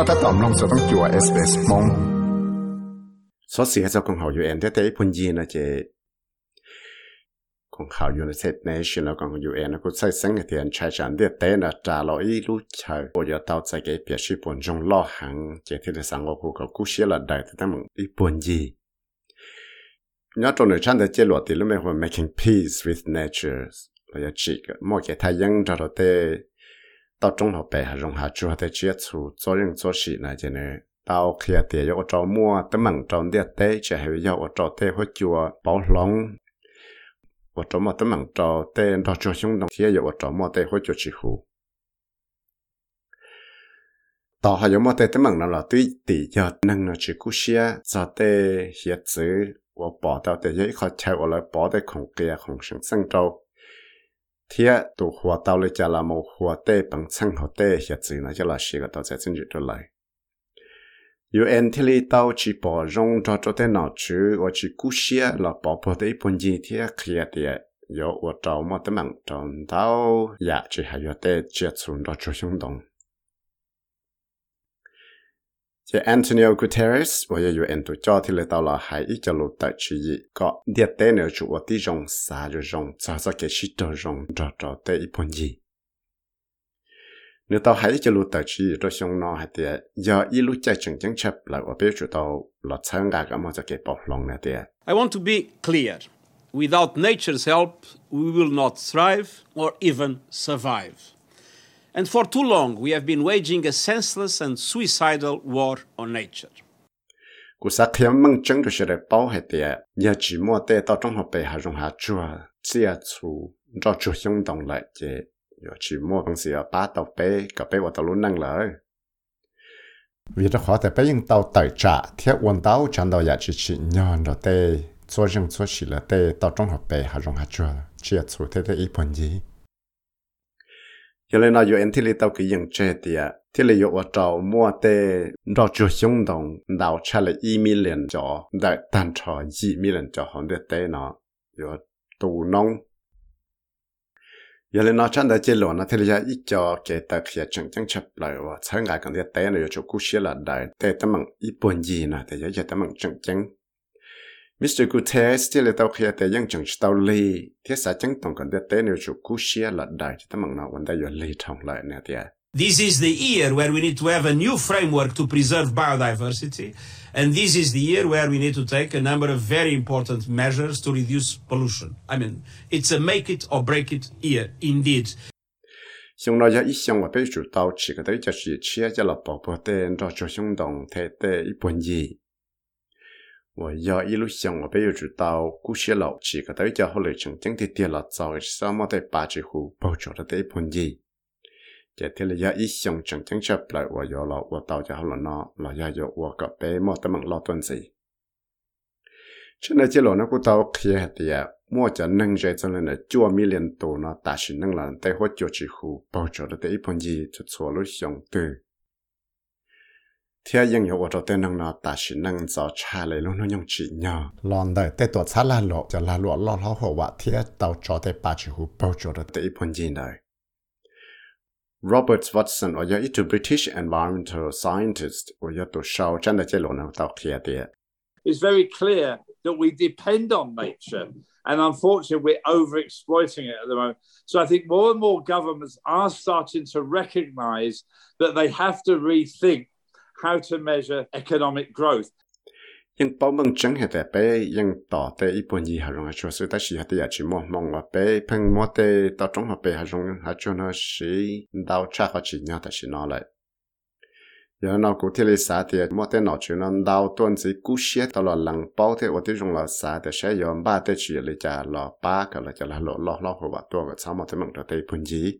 覺得當龍就當做 SBS 夢。所時嘅就共學員啲第一盤嘢呢就共學員嘅 set nation 啦，共學員佢最新嘅啲人拆散啲第呢查落依路查，我要到自己必須本中落行，就啲嘅生活顧個故事啦，但係佢哋一盤嘢。nhớ trong nơi chăn để chế luật thì lúc mình making peace with nature. Là chỉ mỗi cái thay nhân cho nó tê. thế tao trong học bè hà rong hà chua thế chia chủ cho những cho sĩ này cho nên tao khi tiền yo cho mua tấm bằng trong địa tế chỉ hay yo cho tế hỗ chùa bảo long yo cho mua tấm bằng cho tế cho cho chúng đồng thì yo cho mua tế hỗ chùa chỉ hú tao hay yo mua tế tấm bằng nó là tuy tỷ giờ nâng nó chỉ cú xia cho tế hiện chữ 我bỏ到的一块菜我来bỏ的空给空生生州。 thế tụ hòa tao lấy chả là một hòa tê bằng sang hòa tê hiện giờ nó chả là gì cái tao sẽ chân chỉ trở lại yêu anh thì lấy tao chỉ bỏ rong cho cho tên nào chứ và chỉ cú xia là bỏ bỏ tới bốn gì thiệt kia thiệt yêu và trâu mà tới mạng trâu tao dạ chỉ hay yêu tê chết xuống đó cho xuống đồng จะ Antonio Guterres ว่าอยู่เอ็นตัวจอที่เลยตาลาหายอีจะลุตัดชีก็เดียเตเนจุว่าที่จงสาจจงสาสเกชิตจงจอจอเตอีพนยีเนื้อตาหายอีจะลุตัดชีตัวชงนอหายเตียยออีลุใจจึงจังชับหลักว่าเปียวจุดเอาหลอดเชิงกากมาจะเก็บปอกลงนะเตีย I want to be clear without nature's help we will not thrive or even survive and for too long we have been waging a senseless and suicidal war on nature. Cú sa khi mong chân cái sự bảo hệ địa, nhà chỉ mua tê tao trong học bề hà rong hà chua, chia chú, cho chú hành động lại chứ, nhà chỉ mua bằng sự ba tàu bề, cả bề vào tàu luôn năng lợi. Vì đó khó để bề yên tàu tẩy trả, thiết quân tàu chẳng đâu nhà dạ chỉ chỉ nhon rồi tê, cho rằng cho chỉ là tê tao trong học bề hà rong hà chua, chia chú tê tê ít phần gì cho nên là yên thì tao cái yên chết thì à. Thì là vào trâu mua tê rau chú xung động đào cha là y mi liền cho đại tàn trò y mi liền cho hòn đất tê nó. Yêu tù nông. Giờ lên nó chân đã chơi lộn nó thì là ít cho cái đặc hiệu chẳng chẳng chấp lại và sáng ngày còn đất tê nó yêu chú cú xí là đại tê tấm mặn ít buồn gì nè, thì giờ tấm mặn chẳng chẳng. Mr. Guterres still là tao khía tế yang chẳng tao lì, thiết xã chẳng tổng cần tế nếu chủ cú xia là đại tâm nào vấn đề yo lì thông lại nè tìa. This is the year where we need to have a new framework to preserve biodiversity. And this is the year where we need to take a number of very important measures to reduce pollution. I mean, it's a make it or break it year, indeed. Xong nói ra ít xong và bây chủ tao chỉ có tới cho sự chia cho là bỏ bỏ tên cho cho xong đồng thế tế ít buồn gì. 我要一路向我被又知道古些老几个对家后来从今天跌了早一少么在八只户包着的对盆地，这天了要一向从今下不来我要了我到家后了呢，老要有我个被莫得忙老顿子。这那些老那古到开的呀，莫จะ能在这里呢，就米连多呢，但是能让对伙就只户包着的对盆地就错了相对。năng ta năng cha nó chỉ lon tê la lộ la lộ lo hồ cho tê chỉ hú cho tê Robert Watson to British environmental scientist tổ chân lộ It's very clear that we depend on nature and unfortunately we're overexploiting it at the moment. So I think more and more governments are starting to recognize that they have to rethink how to measure economic growth. In Bowman Chung had a bay, young daughter Ipony Harong, was that she had the Achimo Mong a bay, Peng Mote, Dotong a bay, Harong Hachona, she, Dow Chafachi, not as she know like. giờ nào cũng thế là sao thì mỗi tên nào chuyện nào đào tuần gì cú xe tao là lằng bao thế ở thế dùng là sao thì sẽ giờ ba thế chỉ là trả là ba cái là trả là lọ lọ lọ của bạn tôi cái sao mà thế mình trở tay phun gì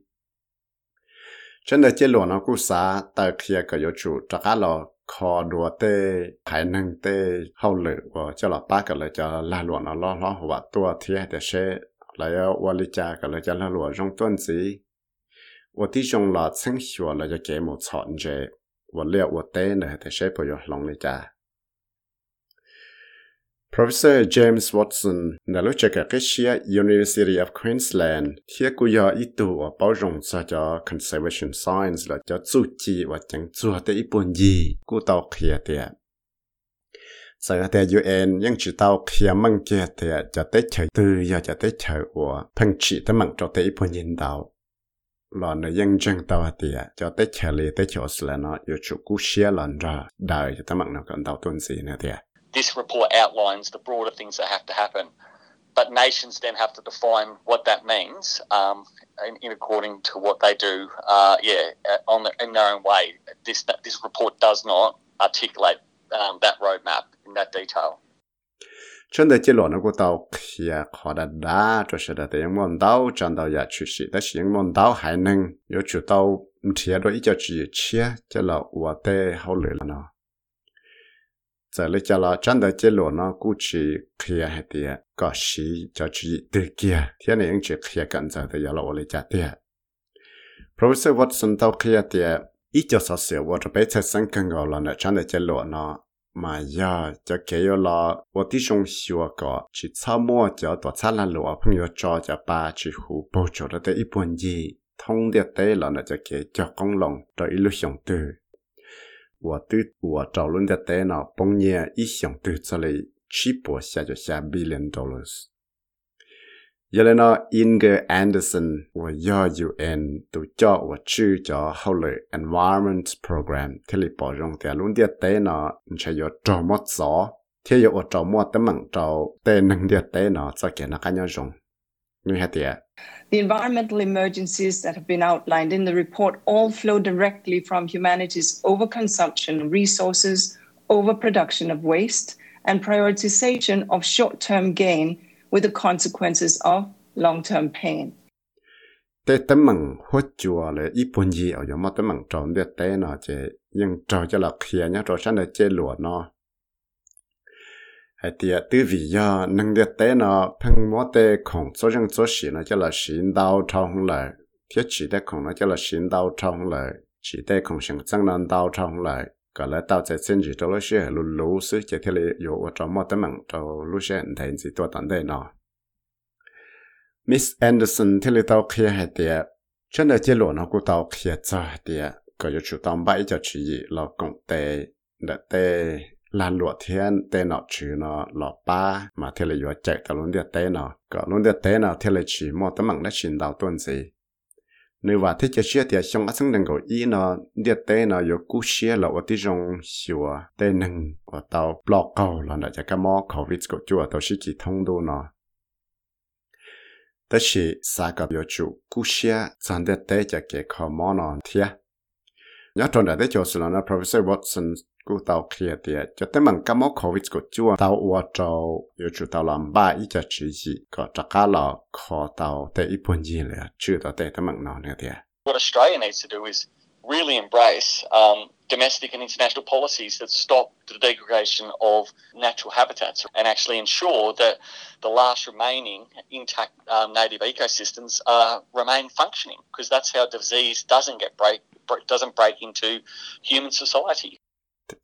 chân đời chế lùa nó cú xá tờ kia cờ yếu chủ trả cá lò khó đùa tê hải nâng tê hậu lử và cho là ba cờ lời cho là lùa nó lo lo và tua thiê để xe lại ở và lý cha cờ lời cho là lùa trong tuần gì và tí trong là sinh hiệu là cho kẻ một chọn chế và liệu và tê này để xe bởi lòng lý cha Professor James Watson là lúc chạy cả cái University of Queensland thiết của do ý tù ở bảo rộng cho cho conservation science là cho chú chi và chẳng chú tế ý buồn gì của tàu kia tiệt. Sở tế UN nhưng chỉ tàu kia măng kia tiệt cho tế trời tư và cho tế trời của phân trị tế măng cho tế ý buồn nhìn đạo. Lò nơi dân chân tàu tiệt cho tế trời lì tế chỗ là nó yêu chú cú xia lần ra đời cho tế măng nó còn tàu tuần gì nữa tiệt. this report outlines the broader things that have to happen. But nations then have to define what that means um, in, in, according to what they do, uh, yeah, uh, on the, in their own way. This this report does not articulate um, that roadmap in that detail. 真的结论那个到也考的大，就是的，等问到讲到也去世，但是问到还能有知道，唔贴到一家只切，这了我得好累了呢。 giờ lấy cho là chân đời chế lộ nó cú chỉ kia hay tiệt có sĩ cho chỉ từ kia thế này những chuyện kia cần giờ thì giờ là lấy cho tiệt Professor Watson tao kia tiệt ít cho sao xíu 我这辈子生更高了呢，真的chế lộ nó mà giờ cho kế yo là 我弟兄说个只草木叫多灿烂路朋友找着把只户包着的一本嘢，通的对了呢就给叫公龙的一路相对。 我对我找论的电脑半年一想对这里起步下就下 billion dollars。原来呢，Inge Anderson 我要 UN 都叫我去叫后来 Environment Program，这里保用的论的电脑，你才要找么早，天有我找么的门找电能的电脑，再给那个样用，你还得。 The environmental emergencies that have been outlined in the report all flow directly from humanity's overconsumption of resources, overproduction of waste, and prioritization of short term gain with the consequences of long term pain. tế tấm mừng hốt chùa là ít bốn gì ở trong mà tấm mừng tròn biết tế nó chế nhưng trò cho là khía nhá trò sáng là chế lụa nó hay tiệt tư vị ya nâng địa tế nó phăng mỏ tế khổng số răng số xỉ nó cho là xin đau trao hông lợi thiết chỉ tế khổng nó cho là xin đau trao hông lợi chỉ tế khổng sinh tăng năng đau trao hông lợi cả lại tao sẽ xin chỉ cho lúc xưa lù lù sư chỉ thế là yếu ở trong mỏ tế mạng cho lúc xưa hình thành gì tôi tận đây nó. Miss Anderson thế là tao kia hay tiệt chân là chế lộ nó của tao kia cho hay tiệt có yêu chủ tao bãi cho chỉ là cộng tế đã tế là lụa thiên tên nó chứ nó lọ ba, mà thế là yếu chạy cả luôn địa tên nó cả luôn địa tên nó thế là chỉ một tấm mạng đã xin đào tuần gì. Nếu và thế cho chia thì trong các sinh đừng có ý nó địa tên nó yếu cú chia là ở tí trong sửa tên nâng ở tàu block cầu là nó cho cái mỏ covid của chùa tàu sĩ chỉ thông đô nó tất là xa gặp yếu chủ cú chia chẳng địa tên chạy cái khó mò nó thiệt nhớ trong đại đấy cho sự là professor Watson cú tàu kia thì cho tới bằng cái mốc covid của chúa tàu ua trâu yêu chủ tàu làm ba ít cho chỉ gì có chắc cả là khó tàu tới ít bốn gì là chưa tàu tới tới bằng nào nữa thì What Australia needs to do is really embrace um, domestic and international policies that stop the degradation of natural habitats and actually ensure that the last remaining intact um, native ecosystems uh, remain functioning because that's how disease doesn't get break doesn't break into human society.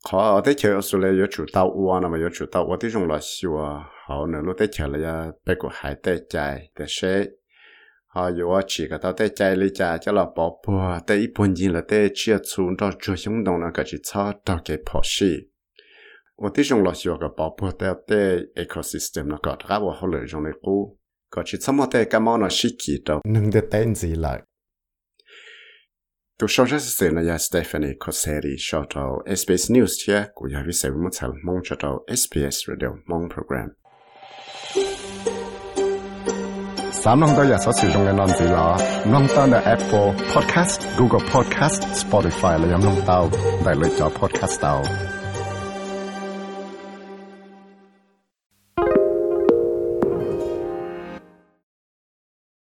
khó tới chơi ở số này có chủ tàu uo nằm có chủ tàu uo tới dùng là xíu à họ nữa lúc tới chơi là bé của hải tới chạy tới xe họ có chỉ cái tàu tới chạy lấy chạy cho là bỏ bỏ tới ít bốn giờ là tới chia xuống đó chưa xuống đồng là cái chỉ cho tàu cái bỏ xí uo tới dùng là xíu cái bỏ bỏ tới tới ecosystem nó có ra bỏ họ lấy dùng này cũ có chỉ xong tới cái món là xí kỳ đó nâng được tên gì lại Tu short se na ya Stephanie Cosseri shoto SBS News tia ku ya vi se mo tsal mong shoto SBS Radio mong program. Sam nong da ya so si jong nan zi la nong ta na Apple Podcast, Google Podcast, Spotify la yam nong tao dai le cha podcast tao.